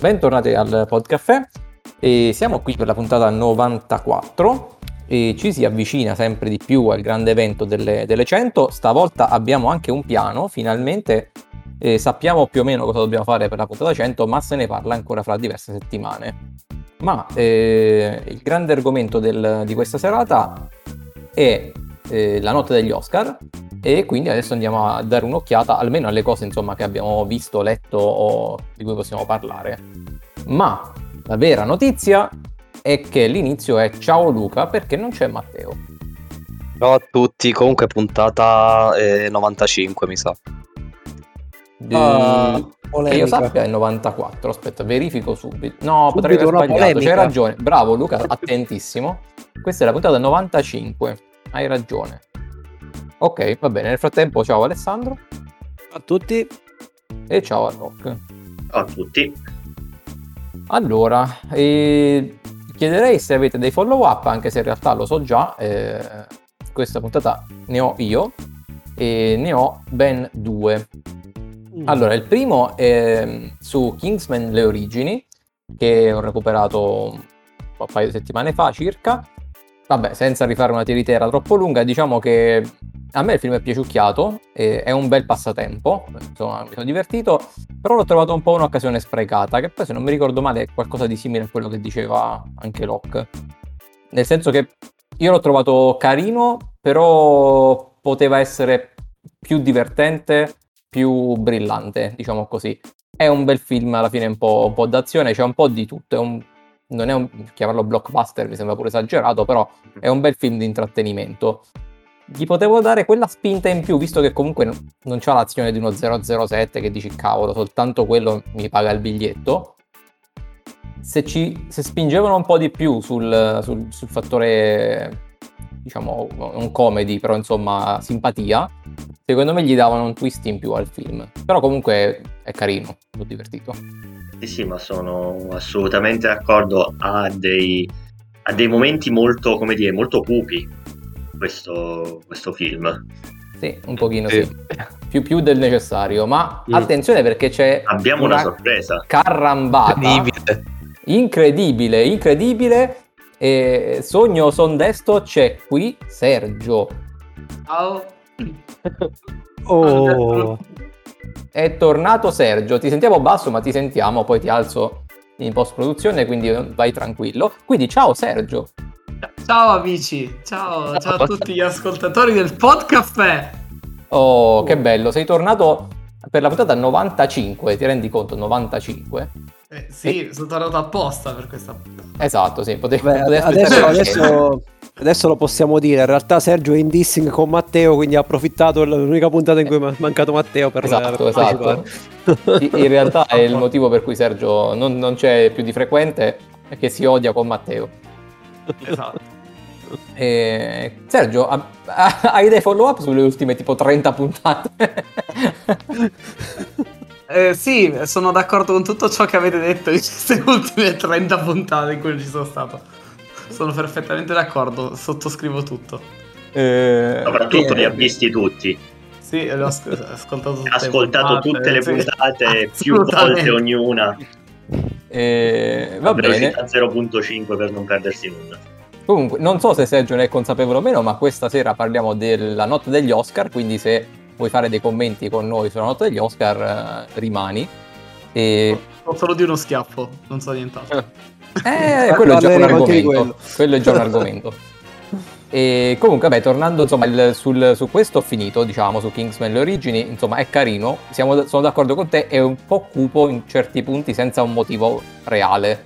Bentornati al Podcaffè e siamo qui per la puntata 94 e ci si avvicina sempre di più al grande evento delle, delle 100. Stavolta abbiamo anche un piano, finalmente eh, sappiamo più o meno cosa dobbiamo fare per la puntata 100, ma se ne parla ancora fra diverse settimane. Ma eh, il grande argomento del, di questa serata è eh, la notte degli Oscar e quindi adesso andiamo a dare un'occhiata almeno alle cose insomma, che abbiamo visto, letto o di cui possiamo parlare. Ma la vera notizia è che l'inizio è ciao Luca perché non c'è Matteo. Ciao a tutti, comunque puntata eh, 95 mi sa. Uh, che io sappia è 94, aspetta, verifico subito. No, subito potrei aver sbagliato, polemica. c'hai ragione. Bravo Luca, attentissimo. Questa è la puntata 95, hai ragione. Ok, va bene, nel frattempo ciao Alessandro. Ciao a tutti. E ciao a Rock. Ciao a tutti. Allora, eh, chiederei se avete dei follow up, anche se in realtà lo so già, eh, questa puntata ne ho io e ne ho ben due. Mm. Allora, il primo è su Kingsman Le Origini, che ho recuperato un paio di settimane fa circa. Vabbè, senza rifare una tiritera troppo lunga, diciamo che a me il film è piaciucchiato, è un bel passatempo, insomma mi sono divertito, però l'ho trovato un po' un'occasione sprecata, che poi se non mi ricordo male è qualcosa di simile a quello che diceva anche Locke. Nel senso che io l'ho trovato carino, però poteva essere più divertente, più brillante, diciamo così. È un bel film, alla fine un po', un po d'azione, c'è un po' di tutto, è un, non è un, chiamarlo blockbuster mi sembra pure esagerato, però è un bel film di intrattenimento gli potevo dare quella spinta in più, visto che comunque non c'ha l'azione di uno 007 che dici cavolo, soltanto quello mi paga il biglietto. Se, ci, se spingevano un po' di più sul, sul, sul fattore, diciamo, un comedy, però insomma simpatia, secondo me gli davano un twist in più al film. Però comunque è carino, l'ho divertito. Sì, sì, ma sono assolutamente d'accordo. Ha dei, ha dei momenti molto, come dire, molto cupi questo, questo film. Sì, un pochino sì. sì. Più, più, del necessario, ma mm. attenzione perché c'è Abbiamo una, una sorpresa. Carrambata. Incredibile. Incredibile, incredibile. E sogno sondesto c'è qui Sergio. Ciao. oh. È tornato Sergio, ti sentiamo basso ma ti sentiamo, poi ti alzo in post produzione, quindi vai tranquillo. Quindi ciao Sergio. Ciao amici, ciao, ciao a tutti gli ascoltatori del Podcaffè. Oh, che bello, sei tornato per la puntata 95, ti rendi conto? 95? Eh, sì, e... sono tornato apposta per questa puntata. Esatto, sì, potevi, Beh, potevi adesso, adesso, adesso, lo possiamo dire, in realtà Sergio è in dissing con Matteo, quindi ha approfittato l'unica puntata in cui è mancato Matteo per Esatto, per esatto. in realtà è il motivo per cui Sergio non, non c'è più di frequente, è che si odia con Matteo. Esatto. E... Sergio, hai dei follow up sulle ultime tipo 30 puntate? eh, sì, sono d'accordo con tutto ciò che avete detto in queste ultime 30 puntate in cui ci sono stato. Sono perfettamente d'accordo, sottoscrivo tutto. Eh, Soprattutto li ha visti tutti. Sì, l'ho ascoltato tutte, ascoltato le tutte le puntate, sì, più volte ognuna. Eh, va bene. 0.5 per non perdersi nulla. Comunque, non so se Sergio ne è consapevole o meno, ma questa sera parliamo della notte degli Oscar, quindi se vuoi fare dei commenti con noi sulla notte degli Oscar, eh, rimani. E... Ho solo di uno schiaffo, non so nient'altro. Eh, quello è già un argomento. Quello. quello è già un argomento. E comunque, beh, tornando insomma, il, sul, su questo ho finito, diciamo, su Kingsman le origini, insomma, è carino, siamo, sono d'accordo con te, è un po' cupo in certi punti senza un motivo reale.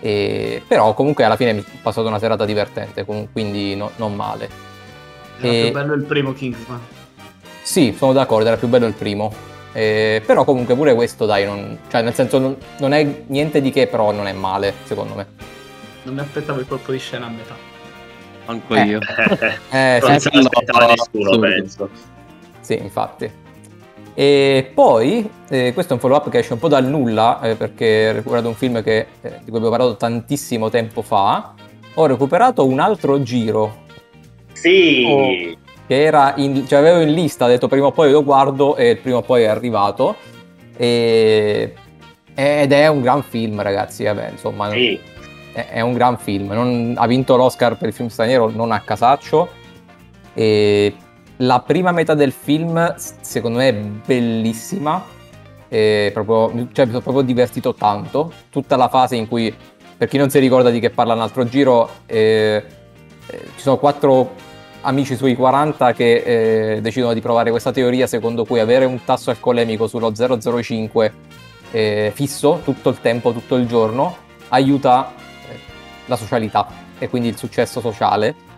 E, però comunque alla fine mi è passata una serata divertente, quindi no, non male. Era e... più bello il primo Kingsman. Sì, sono d'accordo, era più bello il primo. Eh, però comunque pure questo dai, non, cioè nel senso non, non, è niente di che, però non è male, secondo me. Non mi aspettavo il colpo di scena a metà. Anche eh. io. eh, non se l'aspettava nessuno, penso. Sì, infatti. E poi, eh, questo è un follow up che esce un po' dal nulla, eh, perché ho recuperato un film che, eh, di cui abbiamo parlato tantissimo tempo fa. Ho recuperato un altro giro. Sì! Oh, che era in, cioè avevo in lista, ho detto prima o poi lo guardo e prima o poi è arrivato. E Ed è un gran film, ragazzi. Vabbè, insomma, Sì, è, è un gran film. Non- ha vinto l'Oscar per il film straniero non a casaccio. E la prima metà del film, secondo me, è bellissima. E proprio, cioè, mi sono proprio divertito tanto. Tutta la fase in cui, per chi non si ricorda di che parla un altro giro, eh, eh, ci sono quattro amici sui 40 che eh, decidono di provare questa teoria secondo cui avere un tasso alcolemico sullo 0,05 eh, fisso tutto il tempo, tutto il giorno, aiuta eh, la socialità e quindi il successo sociale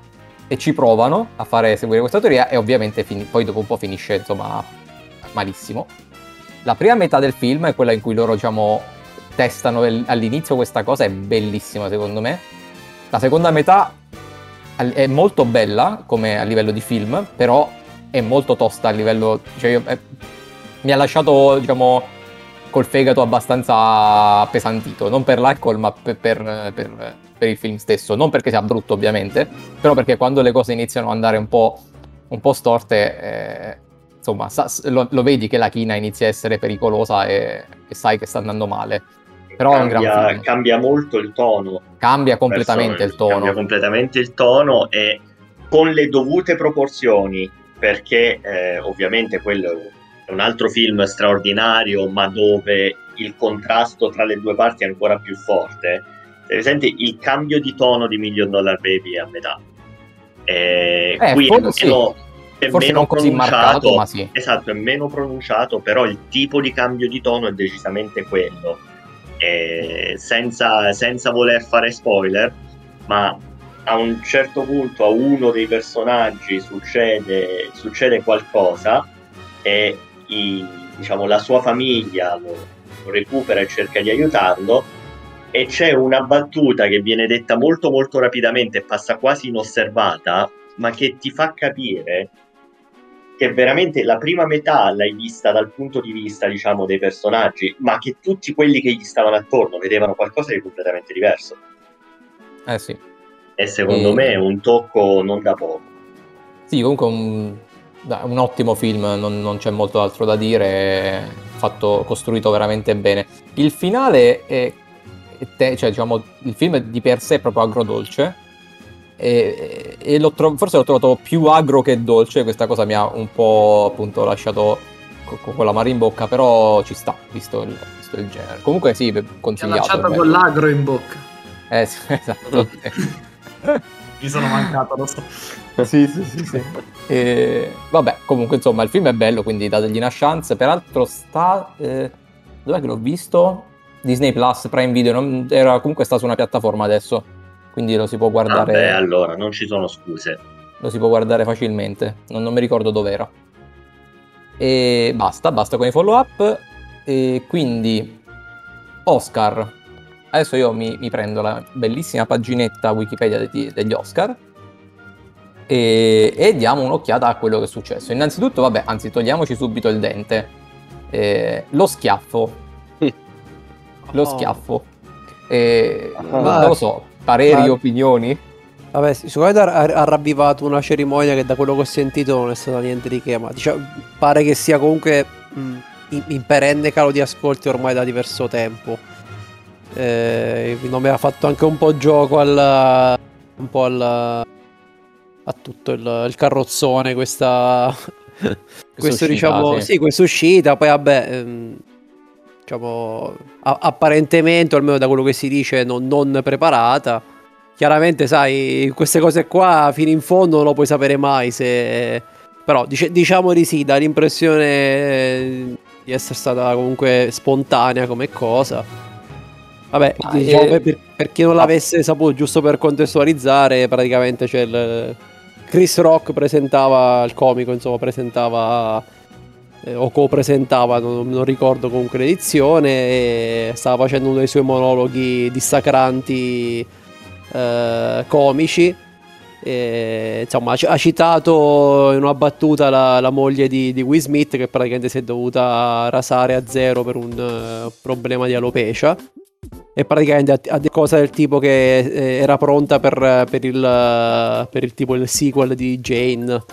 e ci provano a fare seguire questa teoria e ovviamente fini- poi dopo un po' finisce insomma malissimo. La prima metà del film è quella in cui loro diciamo testano all'inizio questa cosa, è bellissima secondo me. La seconda metà è molto bella come a livello di film, però è molto tosta a livello... Cioè io- eh, mi ha lasciato diciamo col fegato abbastanza appesantito, non per l'alcol ma per, per- per- per il film stesso, non perché sia brutto ovviamente, però perché quando le cose iniziano ad andare un po', un po' storte, eh, insomma, lo, lo vedi che la china inizia a essere pericolosa e, e sai che sta andando male. Però è cambia, cambia molto il tono. Cambia completamente il verso- Cambia tono. completamente il tono e con le dovute proporzioni, perché eh, ovviamente quello è un altro film straordinario, ma dove il contrasto tra le due parti è ancora più forte. Per esempio, il cambio di tono di Million Dollar Baby è a metà. Eh, Eh, qui è forse sì. meno, è Forse meno non così pronunciato, marcato, ma sì. Esatto, è meno pronunciato, però il tipo di cambio di tono è decisamente quello. Eh, senza, senza voler fare spoiler, ma a un certo punto a uno dei personaggi succede, succede qualcosa e i- diciamo, la sua famiglia lo, lo recupera e cerca di aiutarlo e c'è una battuta che viene detta molto molto rapidamente e passa quasi inosservata, ma che ti fa capire che veramente la prima metà l'hai vista dal punto di vista, diciamo, dei personaggi, ma che tutti quelli che gli stavano attorno vedevano qualcosa di completamente diverso. Eh sì. E secondo E- me è un tocco non da poco. Sì, comunque un, un ottimo film, non, non c'è molto altro da dire, fatto, costruito veramente bene. Il finale è, è te- cioè diciamo, il film di per sé è proprio agrodolce e, e l'ho tro- forse l'ho trovato più agro che dolce, questa cosa mi ha un po' appunto lasciato co- co- con la mano in bocca, però ci sta, visto il, visto il genere. Comunque sì, Ti ha consigliato. lasciato con l'agro in bocca. Eh sì, esatto. Mi sono mancato, lo so. sì, sì, sì, sì. E, vabbè, comunque insomma il film è bello, quindi dategli una chance. Peraltro sta... eh, dov'è che l'ho visto? Disney Plus, Prime Video, non- era, comunque sta su una piattaforma adesso, quindi lo si può guardare, Vabbè, allora non ci sono scuse. lo si può guardare facilmente, non, non mi ricordo dov'era. E basta, basta con i follow up. E quindi Oscar. Adesso io mi, mi prendo la bellissima paginetta Wikipedia de- degli Oscar e, e diamo un'occhiata a quello che è successo. Innanzitutto, vabbè, anzi, togliamoci subito il dente. Eh, lo schiaffo. Lo Oh. schiaffo. Eh, non lo so, pareri, Ma- opinioni? Vabbè, sicuramente ha, ravvivato una cerimonia che da quello che ho sentito non è stata niente di che, ma diciamo, pare che sia comunque mh, in, in perenne calo di ascolti ormai da diverso tempo. Eh, non mi ha fatto anche un po' gioco al, un po' al, a tutto il, il carrozzone questa questo uscita, diciamo sì. sì. questa uscita poi vabbè ehm, diciamo a- apparentemente o almeno da quello che si dice non, non preparata. Chiaramente sai queste cose qua fino in fondo non lo puoi sapere mai se però dice- diciamo di sì dà l'impressione eh, di essere stata comunque spontanea come cosa. Vabbè Ma, diciamo, eh, per, per chi non l'avesse saputo giusto per contestualizzare praticamente c'è il Chris Rock presentava il comico insomma presentava eh, o co-presentava, non, non ricordo comunque l'edizione, e stava facendo uno dei suoi monologhi dissacranti eh, comici. E, insomma, ha citato in una battuta la, la moglie di, di Will Smith che praticamente si è dovuta rasare a zero per un eh, problema di alopecia. E praticamente ha, detto cose del tipo che eh, era pronta per, per il, per il tipo il sequel di Jane.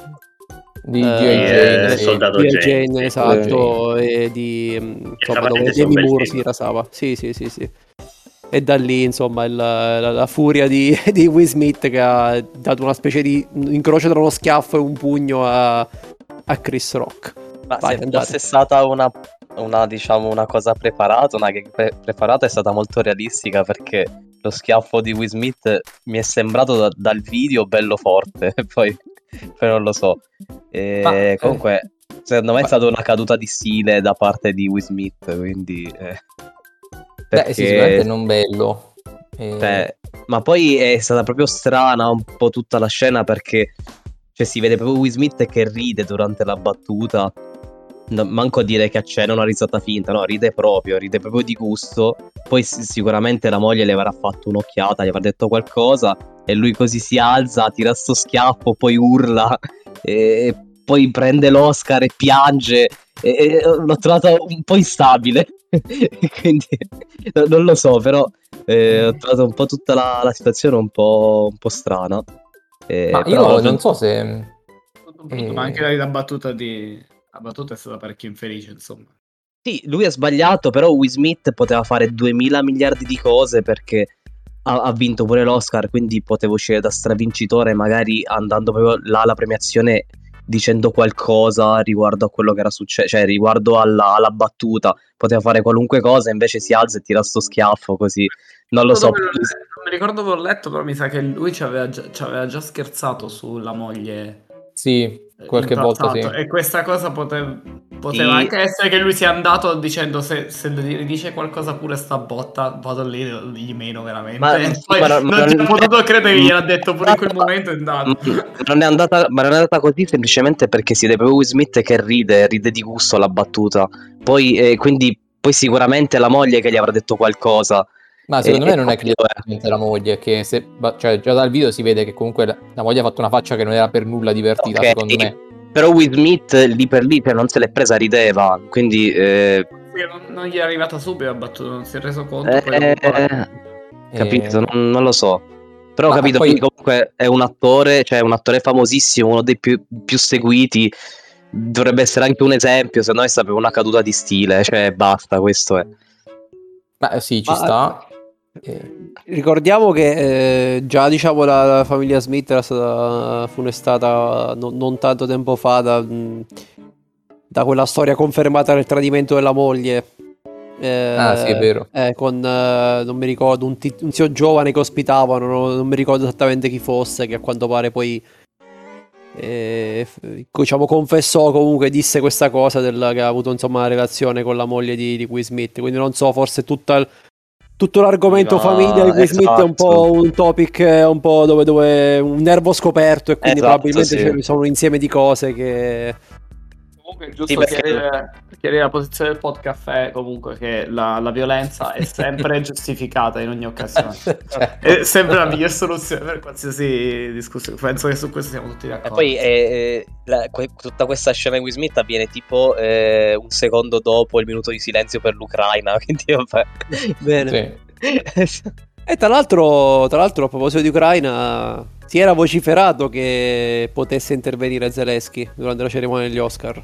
Di Eh, G.I. eh, Jane, sì. Soldato G.I. Jane, Jane, sì. esatto, e di mm, insomma, dove Demi Moore si rasava. Sì, sì, sì, sì. E da lì, insomma, il- la, la furia di, di Will Smith che ha dato una specie di incrocio tra uno schiaffo e un pugno a, a Chris Rock. Ma Vai, se andate. fosse stata una, una, diciamo, una cosa preparata, una gag pre- preparata, è stata molto realistica perché lo schiaffo di Will Smith mi è sembrato da- dal video bello forte, poi, poi non lo so. E Ma, eh, comunque, secondo me è stata una caduta di stile da parte di Will Smith, quindi... eh, Beh, sì, sicuramente non bello. Eh, cioè, ma poi è stata proprio strana un po' tutta la scena perché cioè, si vede proprio Will Smith che ride durante la battuta. No, manco a dire che accena una risata finta, no, ride proprio, ride proprio di gusto. Poi si- sicuramente la moglie le avrà fatto un'occhiata, gli avrà detto qualcosa e lui così si alza, tira sto schiaffo, poi urla e poi prende l'Oscar e piange. E, e l'ho trovato un po' instabile, quindi no- non lo so, però eh, ho trovato un po' tutta la, la situazione un po', un po' strana. Eh, ma però io non so se... Eh. Ma anche la battuta di... La battuta è stata parecchio infelice, insomma. Sì, lui ha sbagliato, però Will Smith poteva fare 2000 miliardi di cose perché ha, ha vinto pure l'Oscar, quindi poteva uscire da stravincitore magari andando proprio là alla premiazione dicendo qualcosa riguardo a quello che era successo, cioè riguardo alla, alla battuta. Poteva fare qualunque cosa, invece si alza e tira sto schiaffo così. Non lo so. Non mi ricordo dove ho letto, però mi sa che lui ci aveva già, ci aveva già scherzato sulla moglie. Sì, qualche in volta sì. E questa cosa pote- poteva Sì. anche essere che lui sia andato dicendo se, se gli dice qualcosa pure sta botta, vado lì gli meno veramente. Ma- E poi ma no- ma non ci ho non- potuto credere che gliel'ha detto pure in quel momento è andato. Ma non è andata, ma non è andata così semplicemente perché si vede proprio Will Smith che ride, ride di gusto alla battuta. Poi, eh, quindi, poi sicuramente la moglie che gli avrà detto qualcosa. Ma secondo E- me non è che detto la moglie, che se, cioè, già dal video si vede che comunque la, la moglie ha fatto una faccia che non era per nulla divertita, Ok, secondo me. Però Will Smith lì per lì cioè, non se l'è presa, rideva. Quindi, eh, non, non gli è arrivata subito la battuta, non si è reso conto. eh, poi dopo- capito, Eh, non, non lo so. Però ho capito, poi- comunque è un attore, cioè un attore famosissimo, uno dei più, più seguiti. Dovrebbe essere anche un esempio, se no è proprio una caduta di stile, cioè basta, questo è. Ma eh, sì, ci Ma- sta. Eh, Ricordiamo che eh, già diciamo la, la famiglia Smith era stata funestata non, non tanto tempo fa da, mh, da quella storia confermata del tradimento della moglie. Eh, Ah, sì, è vero. eh, con eh, non mi ricordo un, ti- un zio giovane che ospitavano, non, non mi ricordo esattamente chi fosse, che a quanto pare poi f- diciamo confessò comunque disse questa cosa del, che ha avuto insomma una relazione con la moglie di, di Will Smith. Quindi non so, forse tutta tutto l'argomento No, famiglia di Will Smith è un esatto. po' un topic, eh, un po' dove, dove un nervo scoperto e quindi Esatto, probabilmente sì. ci sono un insieme di cose che... Comunque è Sì, giusto perché- chiarire, chiarire la posizione del podcast è comunque che la, la violenza è sempre giustificata in ogni occasione. cioè, È sempre la miglior soluzione per qualsiasi discussione. Penso che su questo siamo tutti E d'accordo. poi eh, la- que- tutta questa scena di Will Smith avviene tipo eh, un secondo dopo il minuto di silenzio per l'Ucraina, quindi vabbè. Bene. E tra l'altro, tra l'altro, a proposito di Ucraina, si era vociferato che potesse intervenire Zelensky durante la cerimonia degli Oscar.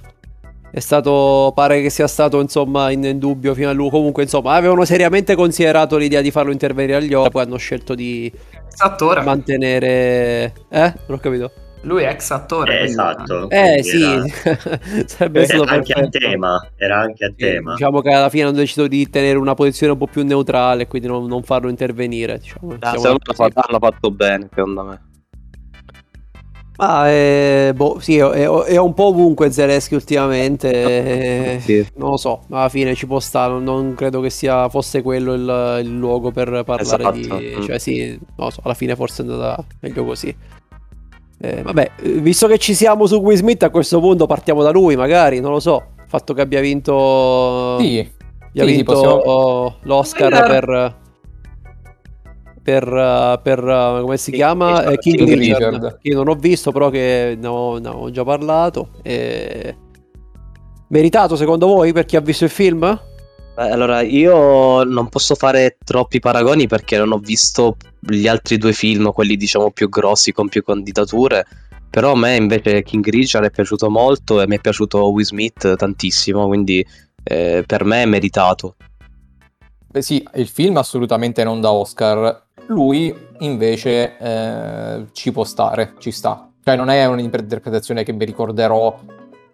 È stato, pare che sia stato insomma in, in dubbio fino a lui. Comunque, insomma, avevano seriamente considerato l'idea di farlo intervenire agli Oscar, poi hanno scelto di attore. mantenere. Eh? Non ho capito. Lui è ex attore. Eh, esatto. Eh sì, sarebbe era stato anche a perfetto. tema, era anche a tema. Diciamo che alla fine hanno deciso di tenere una posizione un po' più neutrale, quindi non, non farlo intervenire. Diciamo. Ah, hanno fatto- hanno fatto bene, secondo me. Ma eh, boh, sì, è, è un po' ovunque Zelensky ultimamente. eh, Sì. Non lo so, alla fine ci può stare. non- Non credo che sia, fosse quello il, il luogo per parlare Esatto, di. mm. Cioè, sì, non lo so, alla fine forse è andata meglio così. Eh, vabbè, visto che ci siamo su Will Smith, a questo punto partiamo da lui, magari, non lo so. Il fatto che abbia vinto. sì, abbia sì, sì, vinto possiamo- l'Oscar Spoiler! per. Per, uh, per, uh, come si King chiama? Eh, King, King Richard, Richard. che io non ho visto, però che ne ho, ne ho già parlato. E... Meritato secondo voi per chi ha visto il film? Eh, Allora, io non posso fare troppi paragoni perché non ho visto gli altri due film, quelli diciamo più grossi con più candidature, Però a me invece King Richard è piaciuto molto e mi è piaciuto Will Smith tantissimo, quindi eh, per me è meritato. Beh sì, il film assolutamente non da Oscar. Lui invece eh, ci può stare, ci sta. Cioè non è un'interpretazione che mi ricorderò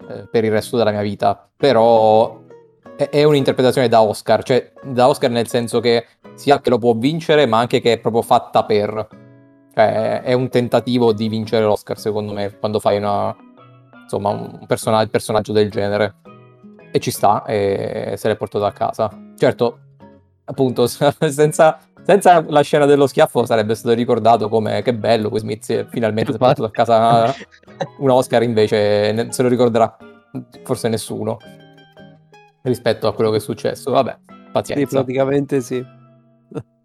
eh, per il resto della mia vita, però è, è un'interpretazione da Oscar, cioè da Oscar nel senso che sia che lo può vincere, ma anche che è proprio fatta per. Cioè è un tentativo di vincere l'Oscar, secondo me, quando fai una, insomma, un personaggio, personaggio del genere. E ci sta, e se l'è portato a casa. Certo, appunto, senza, senza la scena dello schiaffo sarebbe stato ricordato come che bello, Will Smith finalmente si è portato a casa un Oscar, invece ne- se lo ricorderà forse nessuno rispetto a quello che è successo. Vabbè, Sì, pazienza. praticamente sì.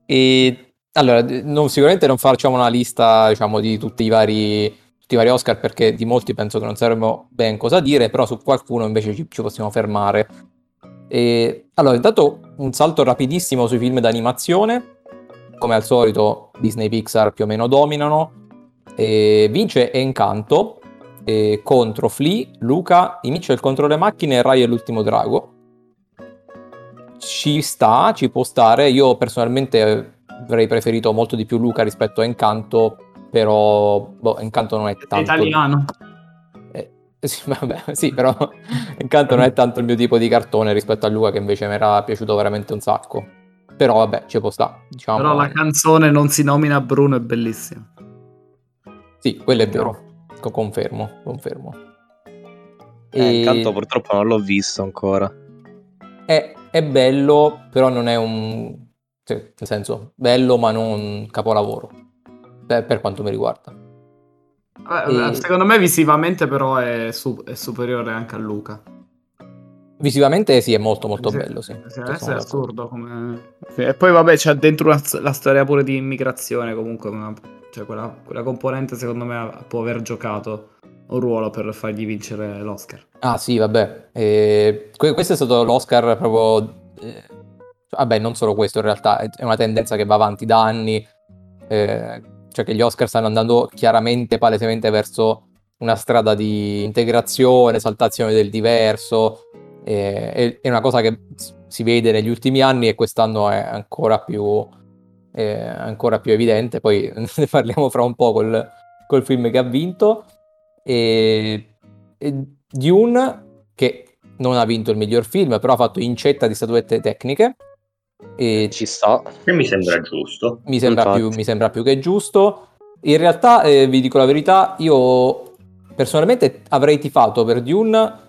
E allora, non- sicuramente non facciamo una lista, diciamo, di tutti i vari, tutti i vari Oscar perché di molti penso che non sapremo ben cosa dire, però su qualcuno invece ci, ci possiamo fermare. E, allora, intanto un salto rapidissimo sui film d'animazione. Come al solito, Disney Pixar più o meno dominano. E vince Encanto e contro Flea, Luca, I Mitchell contro le macchine Rai e l'ultimo drago. Ci sta, ci può stare. Io personalmente avrei preferito molto di più Luca rispetto a Encanto, però boh, Encanto non è È tanto... italiano. Eh, sì, vabbè, sì, però Encanto non è tanto il mio tipo di cartone rispetto a Luca che invece mi era piaciuto veramente un sacco. Però vabbè, ci può stare, diciamo. Però la canzone non si nomina Bruno è bellissima. Sì, quello è vero. Co- Confermo, confermo. Eh, E- intanto purtroppo non l'ho visto ancora. È, è bello, però non è un... cioè, nel senso, bello ma non un capolavoro. Per, per quanto mi riguarda. Eh, E- Secondo me visivamente però è, su- è superiore anche a Luca. Visivamente sì, è molto molto Sì, bello, sì. sì, è assurdo come... Sì, E poi vabbè c'è dentro una- la storia pure di immigrazione comunque, una- cioè quella, quella componente secondo me può aver giocato un ruolo per fargli vincere l'Oscar. Ah sì, vabbè. Eh, que- questo è stato l'Oscar proprio... eh, vabbè, non solo questo in realtà, è è una tendenza che va avanti da anni. eh, cioè che gli Oscar stanno andando chiaramente, palesemente verso una strada di integrazione, esaltazione del diverso. Eh, è, è una cosa che si vede negli ultimi anni e quest'anno è ancora più, eh, ancora più evidente. Poi ne parliamo fra un po' col, col film che ha vinto. E, e Dune, che non ha vinto il miglior film, però ha fatto incetta di statuette tecniche. E Ci sta. Che mi sembra giusto. mi sembra, più, mi sembra più che giusto. In realtà, eh, vi dico la verità, io personalmente avrei tifato per Dune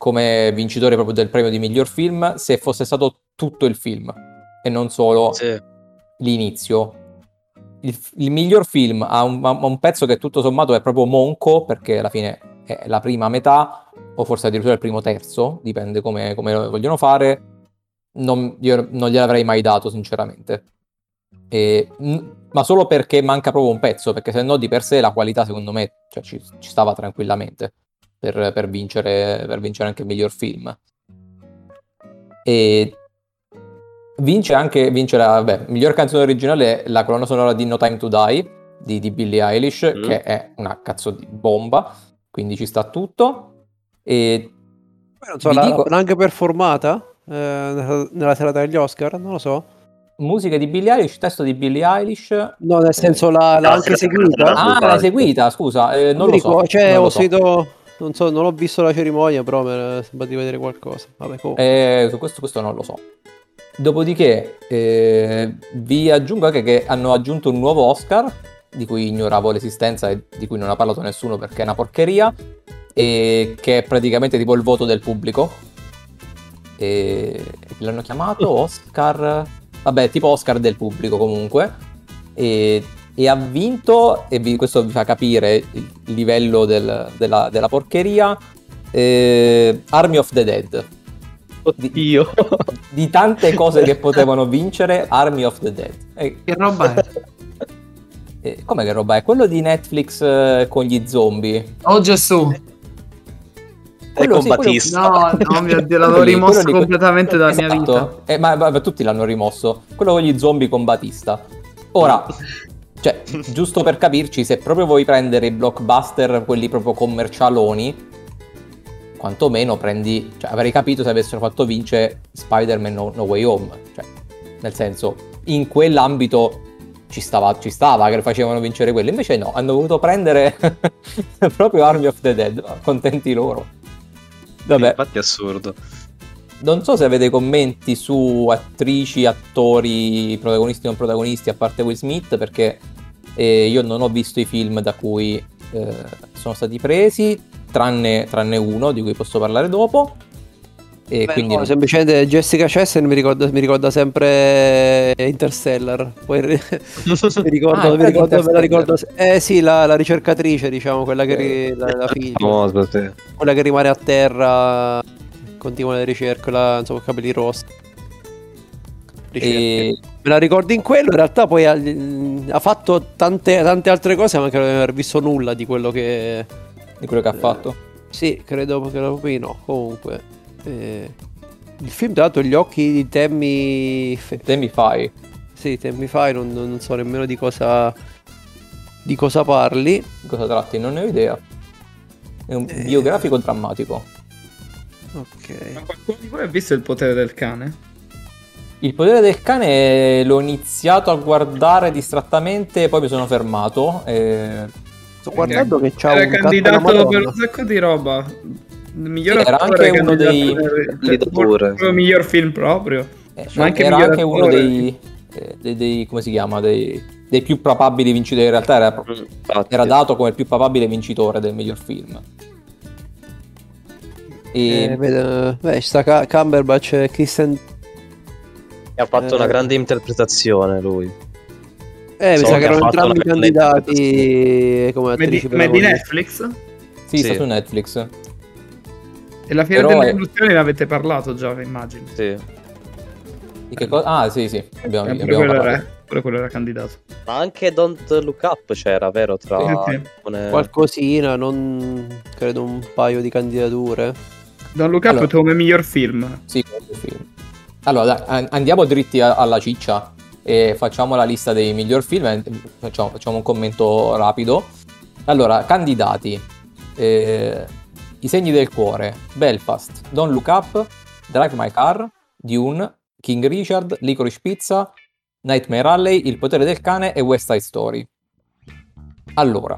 come vincitore proprio del premio di miglior film se fosse stato tutto il film e non solo Sì. l'inizio. Il, il miglior film ha un, ha un pezzo che tutto sommato è proprio monco perché alla fine è la prima metà o forse addirittura il primo terzo, dipende come, come lo vogliono fare. Non, io non gliel'avrei mai dato sinceramente. E, n- ma solo perché manca proprio un pezzo, perché se no di per sé la qualità secondo me cioè, ci, ci stava tranquillamente per, per vincere, per vincere anche il miglior film. E vince anche vince la vabbè, miglior canzone originale la colonna sonora di No Time to Die di, di Billie Eilish, Mm. che è una cazzo di bomba, quindi ci sta tutto. E Poi non so, l'ha, dico- l'ha anche performata eh, nella, serata degli Oscar? Non lo so. musica di Billie Eilish, testo di Billie Eilish. No, nel senso l'ha, l'ha anche seguita. Ah, palco. seguita, scusa, eh, non mi lo so. ricordo, cioè, non lo ho so. sentito. Non so, non ho visto la cerimonia, però mi sembra di vedere qualcosa. Vabbè, comunque. Eh, su questo, questo non lo so. Dopodiché eh, vi aggiungo anche che hanno aggiunto un nuovo Oscar, di cui ignoravo l'esistenza e di cui non ha parlato nessuno perché è una porcheria, e che è praticamente tipo il voto del pubblico. E l'hanno chiamato Oscar, vabbè, tipo Oscar del pubblico comunque. E, e ha vinto, e vi- questo vi fa capire il livello del- della, della porcheria, eh, Army of the Dead. Oddio. Di tante cose che potevano vincere, Army of the Dead. E, Che roba è? e com'è che roba è? Quello di Netflix eh, con gli zombie. Oh Gesù! È Quello con sì, quello-. No, no mio Dio, l'avevo Quello lì, rimosso quello di- completamente dalla mia vita. Esatto. Eh, ma, ma- ma tutti l'hanno rimosso. Quello con gli zombie con Batista. Ora, cioè, giusto per capirci, se proprio vuoi prendere i blockbuster, quelli proprio commercialoni, quantomeno prendi, cioè avrei capito se avessero fatto vincere Spider-Man no, no Way Home, cioè, nel senso, in quell'ambito ci stava, ci stava che facevano vincere quello, invece no, hanno voluto prendere proprio Army of the Dead, contenti loro. Vabbè, Infatti è assurdo. Non so se avete commenti su attrici, attori, protagonisti non protagonisti, a parte Will Smith, perché eh, io non ho visto i film da cui eh, sono stati presi, tranne, tranne uno di cui posso parlare dopo. E Beh, quindi no, semplicemente Jessica Chastain mi ricorda, mi ricorda sempre Interstellar. Poi mi ricordo, Ah, mi ricordo, me la ricordo. Eh sì, la, la ricercatrice, diciamo, quella che, ri- la, la figlia, Famoso, sì. quella che rimane a terra, continua le ricerche, la, insomma, capelli rossi. E- Me la ricordo in quello, in realtà poi ha, ha fatto tante, tante altre cose, ma credo di non aver visto nulla di quello che... di quello che ha fatto. Sì, credo che proprio no. Comunque, eh, il film, tra l'altro, gli occhi di Tammy. Fe- Te mi fai. sì, Tammy Fai, non, non so nemmeno di cosa. Di cosa parli. Di cosa tratti? Non ne ho idea. È un Eh. biografico drammatico. Ok. Ma qualcuno di voi ha visto il potere del cane? Il potere del cane l'ho iniziato a guardare distrattamente, poi mi sono fermato. e- Sto guardando che c'ha Era un candidato per un sacco di roba. Miglior Sì, era anche uno dei- per- per- miglior film proprio. eh, Ma anche era anche uno attore. dei, eh, dei, dei- come si chiama? Dei, dei più probabili vincitori. In realtà era, Infatti. era dato come il più probabile vincitore del miglior film. E Eh, vedo- beh, ci sta Ca- Cumberbatch e Kristen. ha fatto eh. una grande interpretazione lui. Eh, mi So sa che erano entrambi candidati come attrici ma è di. Netflix? sì, Sì. sta su Netflix. E la fiera Però delle è- ne avete parlato già, immagino. Sì. Di che cosa? Ah, sì, sì, abbiamo, Eh, abbiamo quello parlato. era, pure quello era candidato. Ma anche Don't Look Up c'era, vero? Tra Sì, sì. alcune- Qualcosina, non credo un paio di candidature. Don Look Up Allora. come miglior film. Sì, come film. Allora, dai, an- andiamo dritti a- alla ciccia e facciamo la lista dei miglior film facciamo, facciamo un commento rapido. Allora, candidati. Eh, I segni del cuore, Belfast, Don't Look Up, Drive My Car, Dune, King Richard, Licorice Pizza, Nightmare Alley, Il potere del cane e West Side Story. Allora,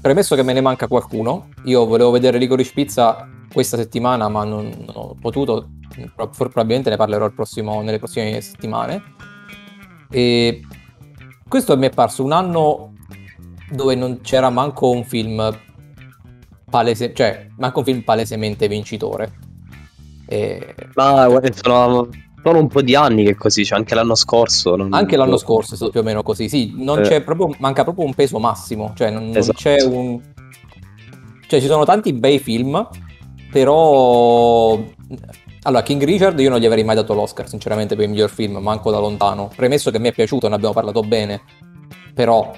premesso che me ne manca qualcuno, io volevo vedere Licorice Pizza questa settimana, ma non, non ho potuto. Pro- probabilmente ne parlerò il prossimo- nelle prossime settimane. E questo mi è parso un anno dove non c'era manco un film palese, cioè manco un film palesemente vincitore. E Ma guarda, sono, sono un po' di anni che è così, cioè anche l'anno scorso. non- anche l'anno scorso è stato più o meno così. Sì, non Eh. c'è proprio, manca proprio un peso massimo, cioè non, non Esatto. c'è un. Cioè, ci sono tanti bei film, però. Allora, King Richard io non gli avrei mai dato l'Oscar, sinceramente, per il miglior film, manco da lontano. Premesso che mi è piaciuto, ne abbiamo parlato bene, però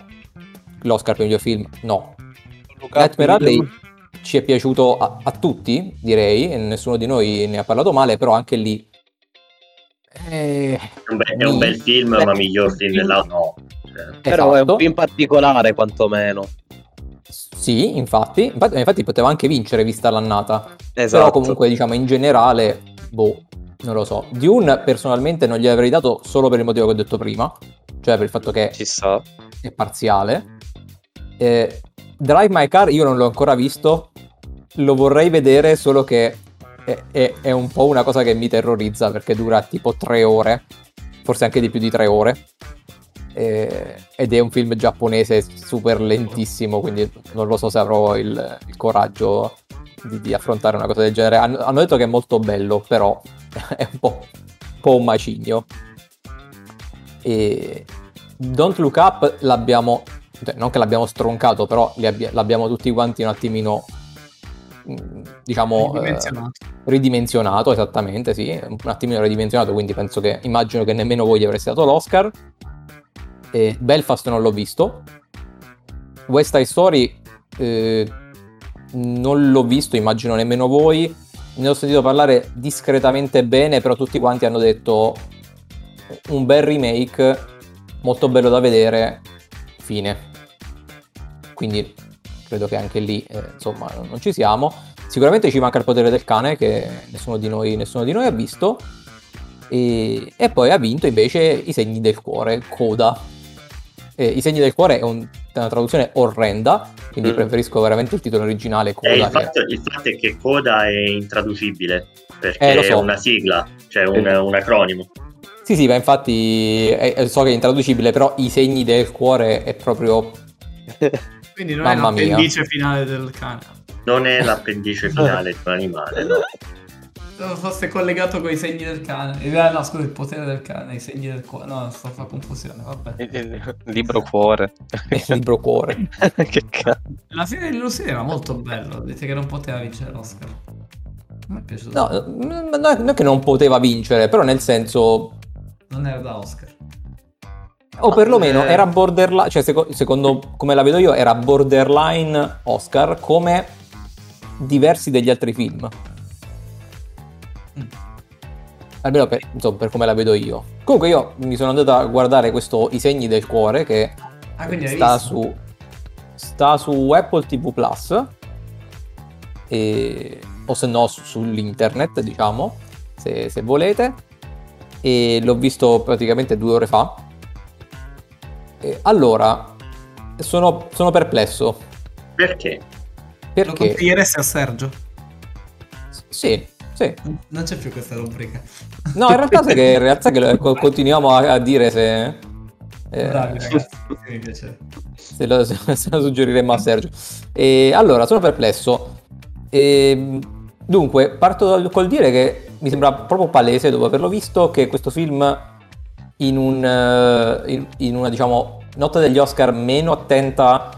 l'Oscar per il miglior film, no. Nightmare Alley ci è piaciuto a, a tutti, direi, e nessuno di noi ne ha parlato male, però anche lì... Eh, È un, bel film, ma miglior film dell'anno no. Cioè, Però è esatto. un film particolare, quantomeno. Sì, infatti, infatti, infatti poteva anche vincere vista l'annata. Esatto. Però comunque diciamo in generale, boh, non lo so. Dune personalmente non gli avrei dato solo per il motivo che ho detto prima, cioè per il fatto che è parziale. Eh, Drive My Car io non l'ho ancora visto, lo vorrei vedere solo che è, è- è un po' una cosa che mi terrorizza perché dura tipo tre ore, forse anche di più di tre ore. Eh, ed è un film giapponese super lentissimo, quindi non lo so se avrò il, il coraggio di, di affrontare una cosa del genere. Hanno, hanno detto che è molto bello, però è un po', un po' un macigno. E Don't Look Up l'abbiamo, cioè, non che l'abbiamo stroncato, però li abbia- l'abbiamo tutti quanti un attimino, mm, diciamo, eh, Ridimensionato. ridimensionato, esattamente, sì, un attimino ridimensionato, quindi penso che, immagino che nemmeno voi gli avreste dato l'Oscar. E Belfast non l'ho visto. West Side Story eh, non l'ho visto, immagino nemmeno voi. Ne ho sentito parlare discretamente bene, però tutti quanti hanno detto un bel remake, molto bello da vedere, fine. Quindi credo che anche lì, eh, insomma, non ci siamo. Sicuramente ci manca il potere del cane che nessuno di noi, nessuno di noi ha visto. E, e poi ha vinto invece i segni del cuore, Coda. Eh, I segni del cuore è un- una traduzione orrenda, quindi Mm. preferisco veramente il titolo originale E Coda. il, che- fatto, il fatto è che Coda è intraducibile perché Eh, lo è so. una sigla, cioè un, un acronimo. Sì, sì, ma infatti eh, eh, so che è intraducibile, però i segni del cuore è proprio... Quindi non Mamma è mia. l'appendice finale del cane. Non è l'appendice finale di un animale, no. Se fosse collegato con i segni del cane. No, scusa, il potere del cane, i segni del cuore. No, sto a fare confusione, vabbè. Il, il libro cuore. il libro cuore. che cazzo. La fine di Lucy era molto bello, dite che non poteva vincere l'Oscar. A me è piaciuto. No, n- non è non è che non poteva vincere, però nel senso... Non era da Oscar. O perlomeno Eh. era borderline, cioè seco- secondo come la vedo io era borderline Oscar come diversi degli altri film. Mm. Almeno per, insomma, per come la vedo io. Comunque io mi sono andato a guardare questo I segni del cuore che Ah, sta su, sta su Apple TV Plus e- o se no su- sull'internet diciamo se, se volete e l'ho visto praticamente due ore fa E allora sono, sono perplesso Perché? Lo perché consiglieresti a Sergio? sì sì Non c'è più questa rubrica. no in realtà che, in realtà che continuiamo a, a dire se eh, Bravi ragazzi, sì, mi piace. se lo, se lo suggeriremmo a Sergio. E allora, sono perplesso. E, dunque, parto col dire che mi sembra proprio palese, dopo averlo visto, che questo film in, un, eh, in, in una, diciamo, notte degli Oscar meno attenta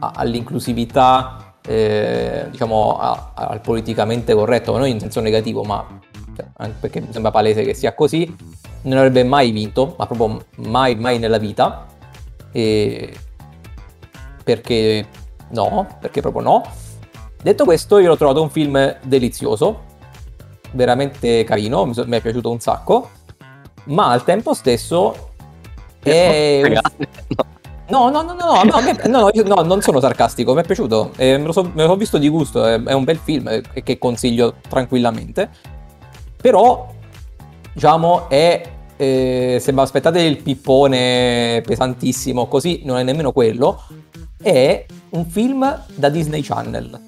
all'inclusività, eh, diciamo, a- al politicamente corretto, ma non in senso negativo, ma cioè, perché mi sembra palese che sia così, non avrebbe mai vinto, ma proprio mai, mai nella vita. E perché no, perché proprio no. Detto questo, io l'ho trovato un film delizioso, veramente carino, mi, so- mi è piaciuto un sacco, ma al tempo stesso è... un- No, no, no, no, no, me- no, no, io- no, non sono sarcastico, mi è piaciuto, eh, me, lo so- me sono visto di gusto, è, è un bel film eh, che consiglio tranquillamente, però, diciamo, è, eh, se vi aspettate il pippone pesantissimo, così non è nemmeno quello, è un film da Disney Channel.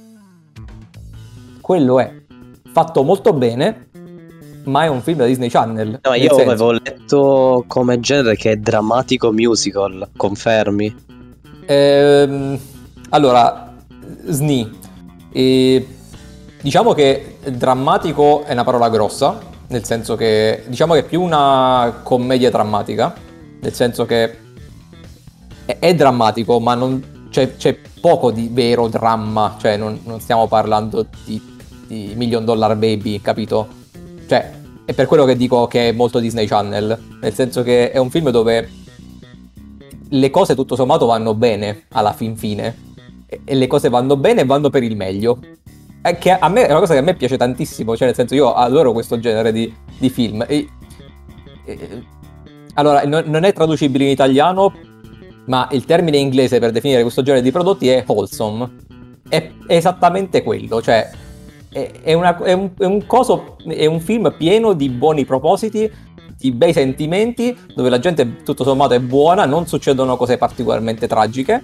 Quello è fatto molto bene, ma è un film da Disney Channel. No, io senso- avevo letto come genere che è drammatico musical, confermi? Ehm, allora, SNI. E diciamo che drammatico è una parola grossa, nel senso che diciamo che è più una commedia drammatica, nel senso che è, è drammatico, ma non, c'è, c'è poco di vero dramma, cioè non, non stiamo parlando di, di Million Dollar Baby, capito? Cioè, è per quello che dico che è molto Disney Channel, nel senso che è un film dove le cose tutto sommato vanno bene alla fin fine e, le cose vanno bene e vanno per il meglio. È, che a me è una cosa che a me piace tantissimo, cioè nel senso io adoro questo genere di, di film. E- e- allora, non, non è traducibile in italiano, ma il termine inglese per definire questo genere di prodotti è wholesome. È, è esattamente quello, cioè è, una- è un, è un coso, è un film pieno di buoni propositi, di bei sentimenti, dove la gente tutto sommato è buona, non succedono cose particolarmente tragiche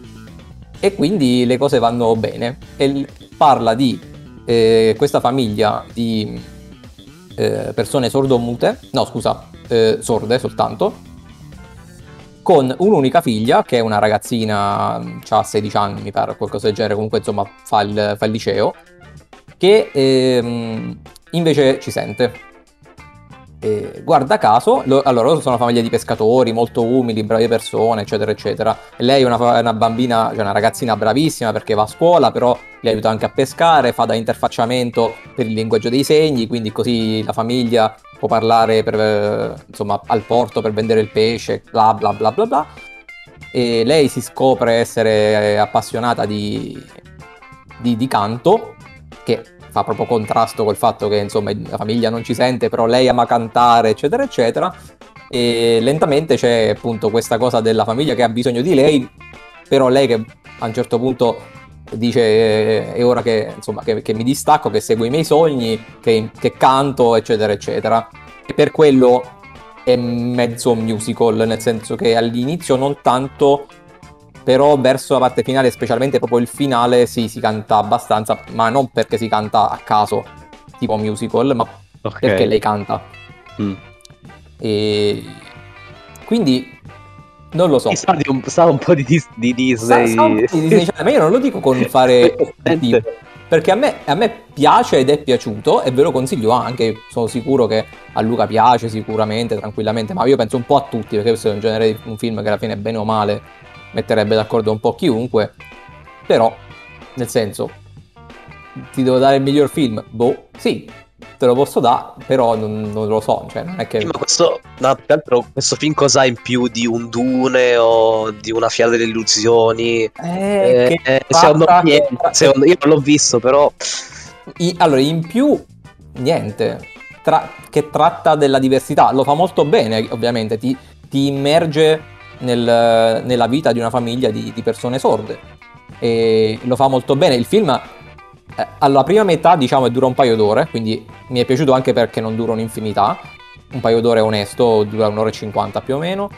e quindi le cose vanno bene. E parla di eh, questa famiglia di eh, persone sordomute, no scusa, eh, sorde soltanto, con un'unica figlia che è una ragazzina, ha 16 anni mi pare, qualcosa del genere, comunque insomma fa il, fa il liceo, che ehm, invece ci sente. E guarda caso, lo- allora loro sono una famiglia di pescatori molto umili, brave persone, eccetera, eccetera. E lei è una, una bambina, cioè una ragazzina bravissima perché va a scuola, però li aiuta anche a pescare, fa da interfacciamento per il linguaggio dei segni, quindi così la famiglia può parlare per, insomma, al porto per vendere il pesce, bla bla bla bla bla. E lei si scopre essere appassionata di, di, di canto, che fa proprio contrasto col fatto che insomma la famiglia non ci sente, però lei ama cantare, eccetera, eccetera. E lentamente c'è appunto questa cosa della famiglia che ha bisogno di lei però lei che a un certo punto dice eh, è ora che, insomma, che, che mi distacco, che seguo i miei sogni, che, che canto, eccetera, eccetera. E per quello è mezzo musical, nel senso che all'inizio non tanto, però verso la parte finale, specialmente proprio il finale, sì, si canta abbastanza, ma non perché si canta a caso, tipo musical, ma Ok. perché lei canta. Mm. E quindi non lo so. Sa, un, sa un po' di, Dis- di Sa- Disney. sa un po' di Disney Channel, ma io non lo dico con fare cattivo, perché a me, a me piace ed è piaciuto e ve lo consiglio anche, sono sicuro che a Luca piace sicuramente, tranquillamente, ma io penso un po' a tutti, perché questo è un genere di un film che alla fine bene o male metterebbe d'accordo un po' chiunque, però nel senso ti devo dare il miglior film? Boh, sì, te lo posso dare, però non, non lo so, cioè non è che... Sì, ma questo, no, più che altro, questo film cosa ha in più di un Dune o di una fiala delle illusioni? Eh, Eh, che eh, secondo me, niente. Secondo- io non l'ho visto, però I- allora, in più, niente, tra- che tratta della diversità, lo fa molto bene, ovviamente, ti, ti immerge nel- nella vita di una famiglia di, di persone sorde. E lo fa molto bene. Il film, eh, alla prima metà, diciamo, dura un paio d'ore, quindi mi è piaciuto anche perché non dura un'infinità. Un paio d'ore onesto, dura un'ora e cinquanta più o meno.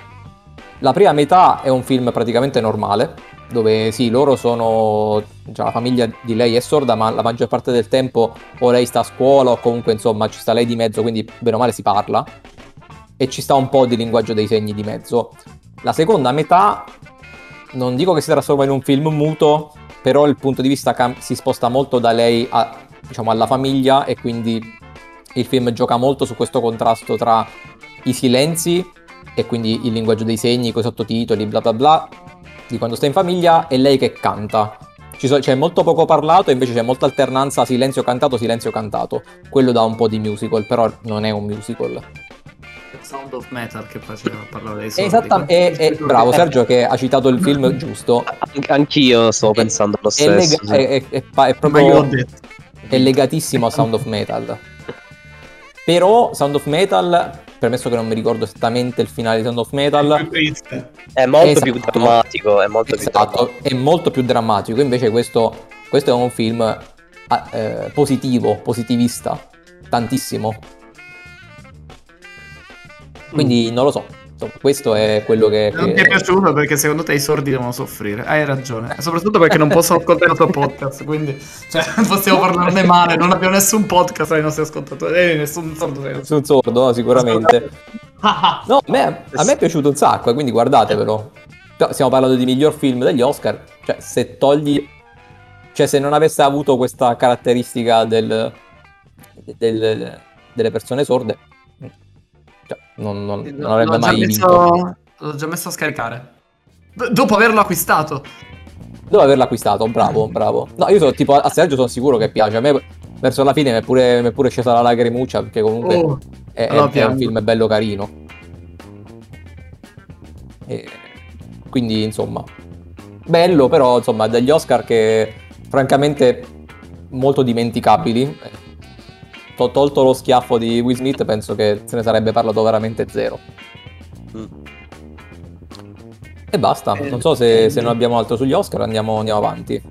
La prima metà è un film praticamente normale, dove sì, loro sono, cioè, la famiglia di lei è sorda, ma la maggior parte del tempo o lei sta a scuola o comunque insomma ci sta lei di mezzo, quindi bene o male si parla e ci sta un po' di linguaggio dei segni di mezzo. La seconda metà, non dico che si trasforma in un film muto, però il punto di vista cam- si sposta molto da lei a- diciamo, alla famiglia e quindi il film gioca molto su questo contrasto tra i silenzi e quindi il linguaggio dei segni, con i sottotitoli, bla bla bla, di quando sta in famiglia e lei che canta. So- c'è molto poco parlato invece c'è molta alternanza silenzio cantato, silenzio cantato. Quello dà un po' di musical, però non è un musical. Sound of Metal che faceva parlare dei soldi. Esattamente, e, e- bravo Sergio che ha citato il film giusto. an- anch'io sto È- pensando lo È, stesso. lega- sì. è- è- è proprio è legatissimo a Sound of Metal. Però Sound of Metal, permesso che non mi ricordo esattamente il finale di Sound of Metal, È molto Esatto. più drammatico. È molto più esatto, drammatico. è molto più drammatico. Invece questo, questo è un film ah, eh, positivo, positivista, tantissimo. Quindi non lo so. Insomma, questo è quello che... Non che- ti è piaciuto perché secondo te i sordi devono soffrire. Hai ragione. Soprattutto perché non possono ascoltare il tuo podcast. Quindi cioè, non possiamo parlarne male. Non abbiamo nessun podcast ai nostri ascoltatori. Eh, nessun sordo. Sono sordo, no, sicuramente. No, a me, a me è piaciuto un sacco, eh, quindi guardatevelo. Però Stiamo parlando di miglior film degli Oscar. Cioè, se togli. Cioè, se non avesse avuto questa caratteristica del, del- delle persone sorde, cioè, non, non- non avrebbe L'ho già mai vinto. messo... L'ho già messo a scaricare. D- dopo averlo acquistato. Devo averlo acquistato, bravo, bravo. No, io sono tipo a Sergio sono sicuro che piace. A me verso la fine mi è pure, mi è pure scesa la lacrimuccia perché comunque Oh, è, è- allora è un film bello carino. E quindi, insomma, bello, però, insomma, degli Oscar che francamente molto dimenticabili. To- Tolto lo schiaffo di Will Smith, penso che se ne sarebbe parlato veramente zero. Mm. E basta, Eh, non so se, eh, se non abbiamo altro sugli Oscar, andiamo, andiamo avanti.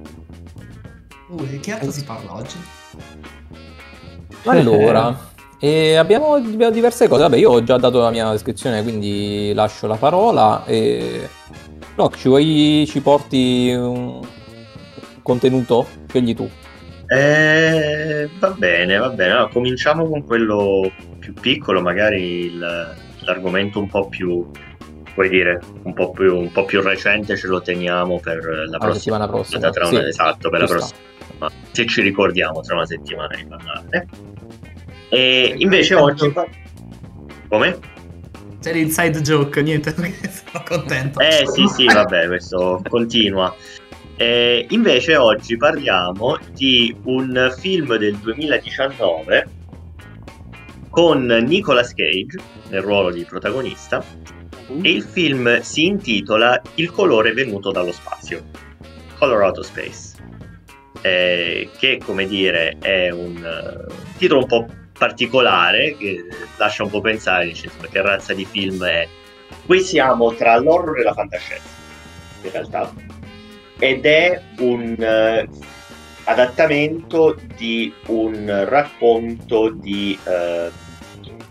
Uh, di che altro si parla oggi? Allora, e abbiamo, abbiamo diverse cose. Vabbè, io ho già dato la mia descrizione, quindi lascio la parola. E... Rock, ci, vuoi, ci porti un contenuto? Scegli tu. Eh, va bene, va bene. Allora, cominciamo con quello più piccolo, magari il- l'argomento un po' più, puoi dire, un po' più, un po' più recente ce lo teniamo per la prossima settimana prossima. tra Sì, una- esatto, per la ci sta. prossima. Se ci ricordiamo tra una settimana di parlarne. E invece oggi... Come? C'è l'inside joke, niente, sono contento. Eh sì, sì, vabbè, questo continua. Eh, invece oggi parliamo di un film del 2019 con Nicolas Cage nel ruolo di protagonista e il film si intitola Il colore venuto dallo spazio, Color Out of Space, eh, che come dire è un eh, titolo un po' particolare che lascia un po' pensare, dice, "Ma che razza di film è. Qui siamo tra l'horror e la fantascienza, in realtà. Ed è un eh, adattamento di un racconto di eh,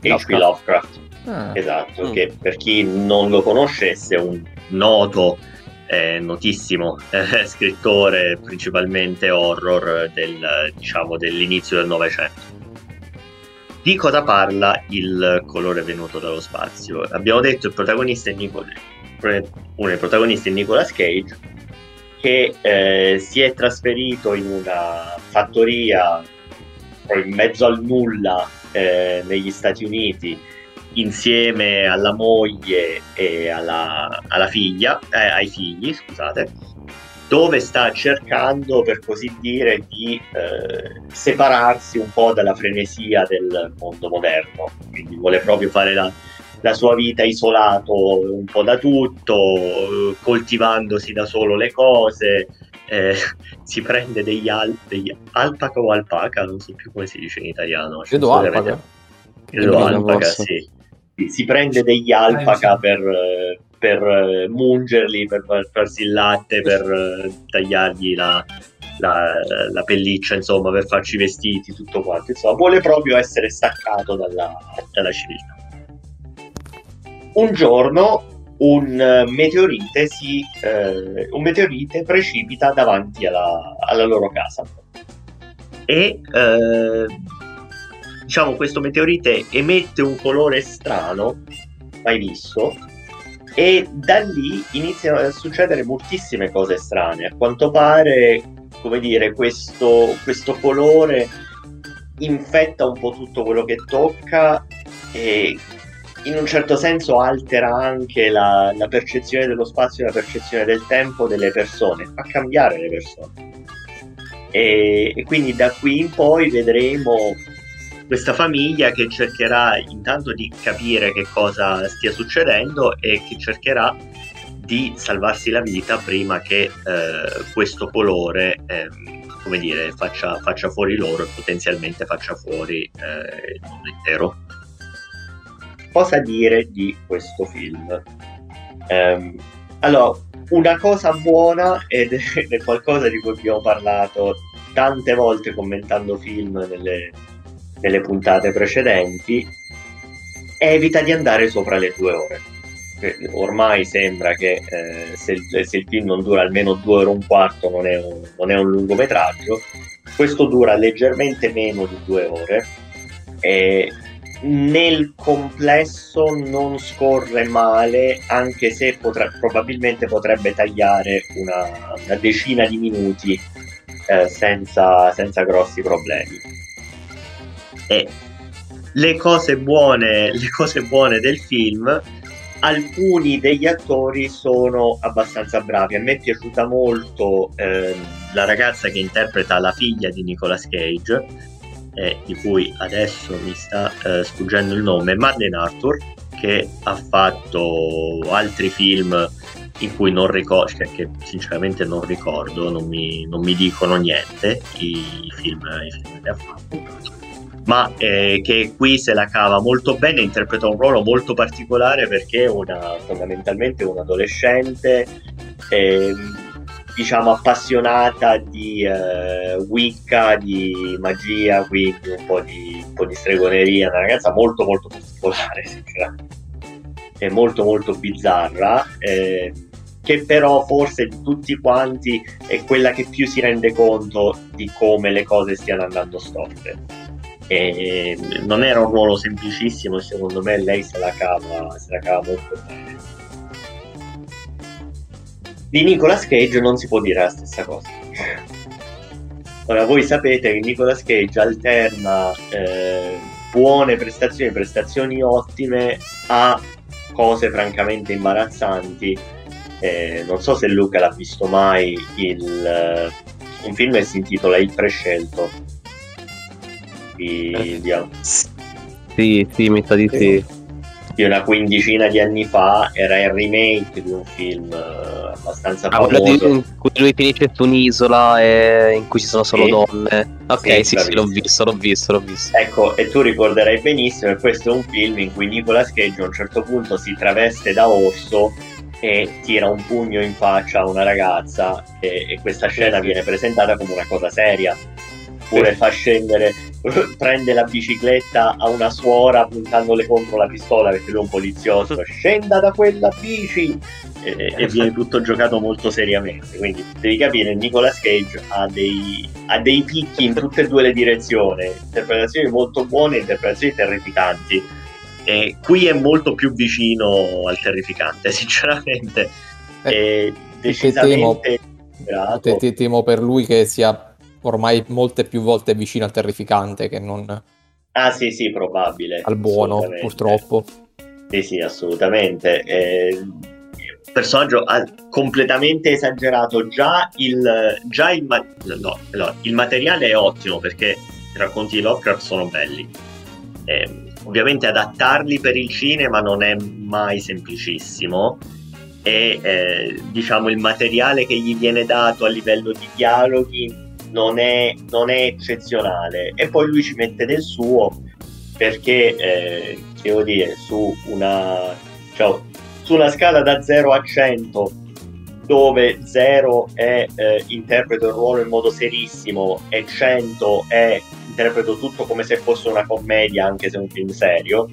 H.P. Lovecraft. Lovecraft. Ah, Esatto, Mm. che per chi non lo conoscesse è un noto, eh, notissimo eh, scrittore, principalmente horror del, diciamo, dell'inizio del Novecento. Di cosa parla il colore venuto dallo spazio? Abbiamo detto il protagonista è Nicol- uno dei protagonisti è Nicolas Cage che eh, si è trasferito in una fattoria in mezzo al nulla eh, negli Stati Uniti insieme alla moglie e alla, alla figlia, eh, ai figli, scusate, dove sta cercando, per così dire, di eh, separarsi un po' dalla frenesia del mondo moderno. Quindi vuole proprio fare la, la sua vita isolato un po' da tutto, coltivandosi da solo le cose. eh, si prende degli, al- degli alpaca o alpaca, non so più come si dice in italiano. Credo alpaca. avete- Credo alpaca, sì. Si prende degli alpaca per, per eh, mungerli, per far- farsi il latte, per eh, tagliargli la, la, la pelliccia, insomma, per farci i vestiti, tutto quanto. Insomma, vuole proprio essere staccato dalla, dalla civiltà. Un giorno un eh, meteorite, si, eh, un meteorite precipita davanti alla, alla loro casa. E eh, diciamo questo meteorite emette un colore strano mai visto e da lì iniziano a succedere moltissime cose strane. A quanto pare come dire questo, questo colore infetta un po' tutto quello che tocca e in un certo senso altera anche la, la percezione dello spazio e la percezione del tempo delle persone fa cambiare le persone. E, e quindi da qui in poi vedremo questa famiglia che cercherà intanto di capire che cosa stia succedendo e che cercherà di salvarsi la vita prima che eh, questo colore ehm, come dire faccia, faccia fuori loro e potenzialmente faccia fuori eh, il mondo intero cosa dire di questo film Ehm, allora una cosa buona ed è qualcosa di cui abbiamo parlato tante volte commentando film nelle, nelle puntate precedenti, evita di andare sopra le due ore. Che Ormai sembra che eh, se, se il film non dura almeno due ore e un quarto non è un, non è un lungometraggio, questo dura leggermente meno di due ore e nel complesso non scorre male, anche se potrà- probabilmente potrebbe tagliare una, una decina di minuti eh, senza, senza grossi problemi. E le cose buone, le cose buone del film, alcuni degli attori sono abbastanza bravi. A me è piaciuta molto ehm, la ragazza che interpreta la figlia di Nicolas Cage, eh, di cui adesso mi sta eh, sfuggendo il nome, Madeleine Arthur, che ha fatto altri film in cui non ricordo, cioè che sinceramente non ricordo, non mi, non mi dicono niente i film, i film che ha fatto ma eh, che qui se la cava molto bene, interpreta un ruolo molto particolare perché è fondamentalmente un adolescente, ehm, diciamo appassionata di eh, Wicca, di magia, quindi un po' di, un po' di stregoneria, una ragazza molto molto particolare, sinceramente. È molto molto bizzarra, eh, che però forse di tutti quanti è quella che più si rende conto di come le cose stiano andando storte e non era un ruolo semplicissimo secondo me lei se la cava, se la cava molto bene di Nicolas Cage non si può dire la stessa cosa. Ora voi sapete che Nicolas Cage alterna eh, buone prestazioni prestazioni ottime a cose francamente imbarazzanti. Eh, non so se Luca l'ha visto mai il, eh, un film che si intitola Il prescelto di, di, Sì, sì, mi sa di sì. Di una quindicina di anni fa era il remake di un film eh, abbastanza Ah, famoso in cui lui finisce su un'isola e in cui ci sono solo Sì. donne. Ok, Sì, sì, sì, l'ho visto, l'ho visto, l'ho visto. Ecco, e tu ricorderai benissimo che questo è un film in cui Nicolas Cage a un certo punto si traveste da orso e tira un pugno in faccia a una ragazza e, e questa scena viene presentata come una cosa seria. Oppure fa scendere, prende la bicicletta a una suora puntandole contro la pistola perché lui è un poliziotto, scenda da quella bici e, e viene tutto giocato molto seriamente. Quindi devi capire, Nicolas Cage ha dei, ha dei picchi in tutte e due le direzioni, interpretazioni molto buone e interpretazioni terrificanti. E qui è molto più vicino al terrificante, sinceramente. Eh, e temo, decisamente te- te- temo per lui che sia ormai molte più volte vicino al terrificante che non Ah sì, sì, probabile. al buono, purtroppo. Sì, sì, assolutamente. Eh, personaggio completamente esagerato. Già il, già il, ma- no, no, il materiale è ottimo perché i racconti di Lovecraft sono belli. Eh, ovviamente adattarli per il cinema non è mai semplicissimo e eh, diciamo il materiale che gli viene dato a livello di dialoghi non è, non è eccezionale. E poi lui ci mette del suo perché eh, devo dire su una cioè, su una scala da 0 a 100 dove 0 è eh, interpreto il ruolo in modo serissimo e 100 è interpreto tutto come se fosse una commedia anche se un film serio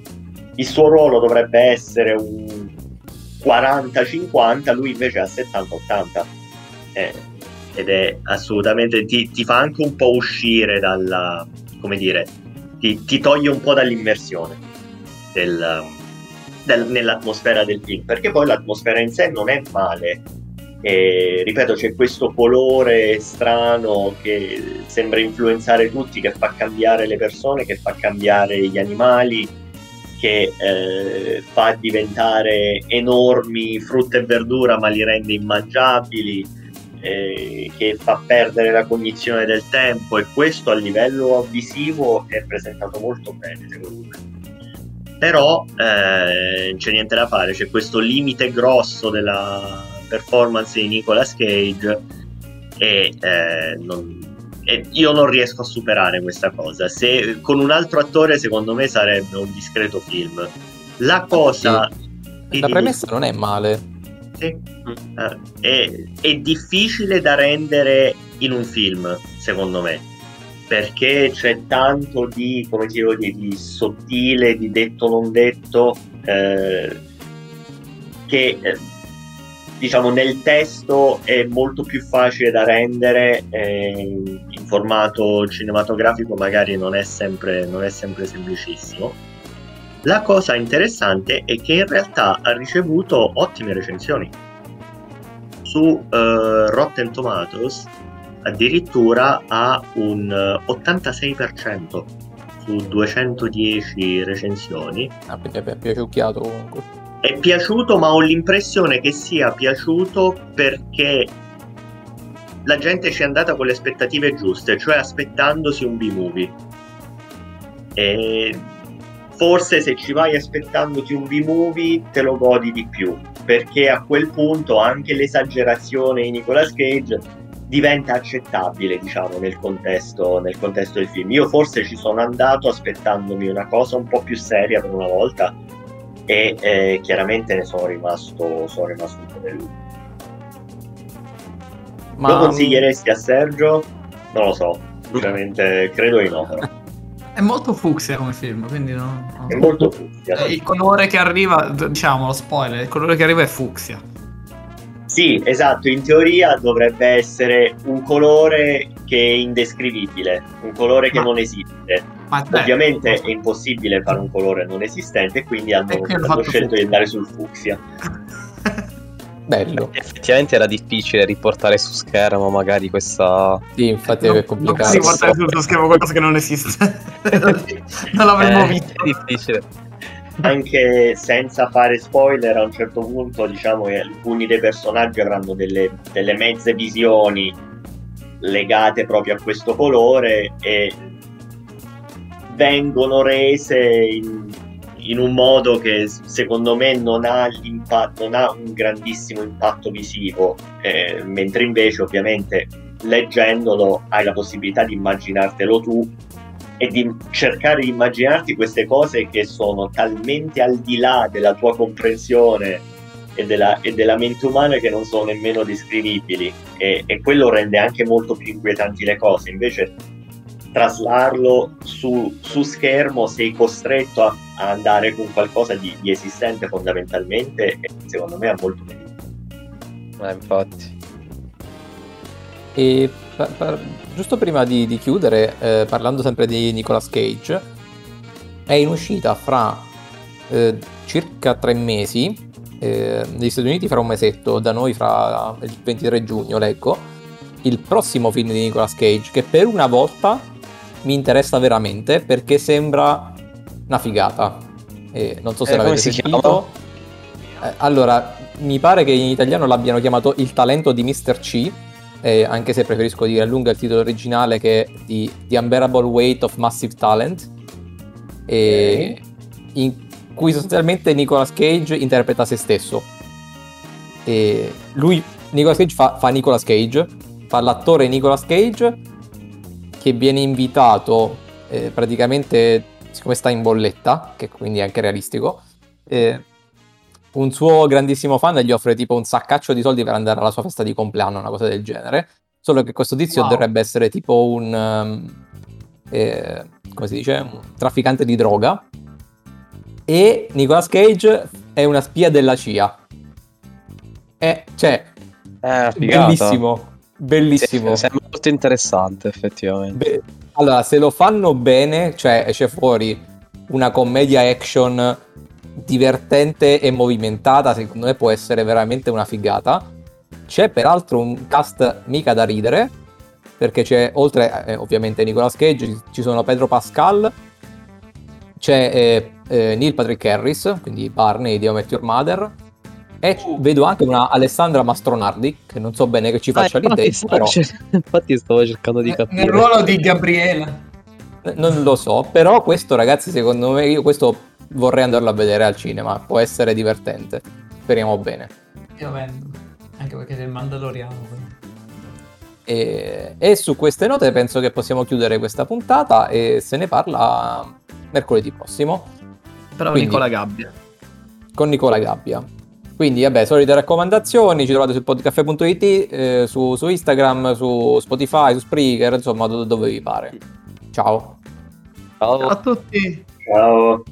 il suo ruolo dovrebbe essere un 40-50 lui invece ha 70-80 eh, ed è assolutamente ti, ti fa anche un po' uscire dalla come dire ti, ti toglie un po' dall'immersione del, del- nell'atmosfera del film. Perché poi l'atmosfera in sé non è male. E, ripeto c'è questo colore strano che sembra influenzare tutti che fa cambiare le persone che fa cambiare gli animali che eh, fa diventare enormi frutta e verdura ma li rende immangiabili eh, che fa perdere la cognizione del tempo e questo a livello visivo è presentato molto bene secondo me. Però eh, non c'è niente da fare c'è questo limite grosso della performance di Nicolas Cage e, eh, non- e io non riesco a superare questa cosa. Se con un altro attore secondo me sarebbe un discreto film. La cosa La premessa non è male. Sì. Eh, è, è difficile da rendere in un film, secondo me, perché c'è tanto di, come ti devo dire, di sottile, di detto non detto, eh, che eh, diciamo nel testo è molto più facile da rendere, eh, in formato cinematografico magari non è sempre, non è sempre semplicissimo. La cosa interessante è che in realtà ha ricevuto ottime recensioni. Su eh, Rotten Tomatoes addirittura ha un eh, 86% su 210 recensioni. Ah, quindi è piaciucchiato comunque. È piaciuto, ma ho l'impressione che sia piaciuto perché la gente ci è andata con le aspettative giuste, cioè aspettandosi un B-movie. E forse se ci vai aspettandoti un B-movie te lo godi di più, perché a quel punto anche l'esagerazione di Nicolas Cage diventa accettabile, diciamo, nel contesto, nel contesto del film. Io forse ci sono andato aspettandomi una cosa un po' più seria per una volta e eh, chiaramente ne sono rimasto, sono rimasto un po' deluso. Ma Lo consiglieresti a Sergio? Non lo so, sicuramente credo di no. Però. È molto fucsia come film, quindi no. no. È molto fucsia. Eh, Il colore che arriva, diciamo lo spoiler, il colore che arriva è fucsia. Sì, esatto, in teoria dovrebbe essere un colore che è indescrivibile, un colore che Ma- non esiste. Ovviamente è impossibile fare un colore non esistente quindi hanno, hanno scelto di fucsia. andare sul fucsia. bello. Effettivamente era difficile riportare su schermo magari questa... Sì, infatti non, è non complicato. si portare tuo schermo qualcosa che non esiste. non l'avremmo Eh, visto. È difficile. Anche senza fare spoiler, a un certo punto diciamo che alcuni dei personaggi avranno delle, delle mezze visioni legate proprio a questo colore e vengono rese in, in un modo che secondo me non ha, non ha un grandissimo impatto visivo, eh, mentre invece ovviamente leggendolo hai la possibilità di immaginartelo tu e di cercare di immaginarti queste cose che sono talmente al di là della tua comprensione e della, e della mente umana che non sono nemmeno descrivibili e, e quello rende anche molto più inquietanti le cose. Invece traslarlo su, su schermo sei costretto a, a andare con qualcosa di, di, esistente fondamentalmente e secondo me ha molto meglio. Eh, infatti. E per, per, giusto prima di, di chiudere, eh, parlando sempre di Nicolas Cage, è in uscita fra eh, circa tre mesi, eh, negli Stati Uniti fra un mesetto, da noi fra il 23 giugno, leggo, il prossimo film di Nicolas Cage, che per una volta mi interessa veramente perché sembra una figata. E non so se Eh, l'avete sentito. Eh, allora, mi pare che in italiano l'abbiano chiamato Il talento di Mr. C, eh, anche se preferisco dire a lunga il titolo originale che è di The Unbearable Weight of Massive Talent, e in cui sostanzialmente Nicolas Cage interpreta se stesso. E lui, Nicolas Cage fa, fa Nicolas Cage, fa l'attore Nicolas Cage che viene invitato eh, praticamente, siccome sta in bolletta, che quindi è anche realistico, eh, un suo grandissimo fan gli offre tipo un saccaccio di soldi per andare alla sua festa di compleanno, una cosa del genere. Solo che questo tizio Wow. dovrebbe essere tipo un. um, eh, come si dice? Un trafficante di droga. E Nicolas Cage è una spia della CIA. È, cioè, Eh, bellissimo. Bellissimo. Sì, Sembra molto interessante, effettivamente. Beh, allora, se lo fanno bene, cioè esce fuori una commedia action divertente e movimentata, secondo me può essere veramente una figata. C'è peraltro un cast mica da ridere, perché c'è, oltre eh, ovviamente Nicolas Cage, ci- sono Pedro Pascal, c'è eh, eh, Neil Patrick Harris, quindi Barney di How Met Your Mother, e vedo anche una Alessandra Mastronardi, che non so bene che ci faccia Ah, lì infatti, dentro, però... infatti stavo cercando di capire. Nel ruolo di Gabriela. Eh, Non lo so, però questo ragazzi secondo me io questo vorrei andarlo a vedere al cinema, può essere divertente. Speriamo bene. Io vendo. Anche perché il Mandaloriano. E, e su queste note penso che possiamo chiudere questa puntata e se ne parla mercoledì prossimo Però Quindi- Nicola Gabbia. con Nicola Gabbia. Quindi vabbè, solite raccomandazioni, ci trovate su podcaffè.it, eh, su, su Instagram, su Spotify, su Spreaker, insomma do- dove vi pare. Ciao. Ciao. Ciao a tutti. Ciao.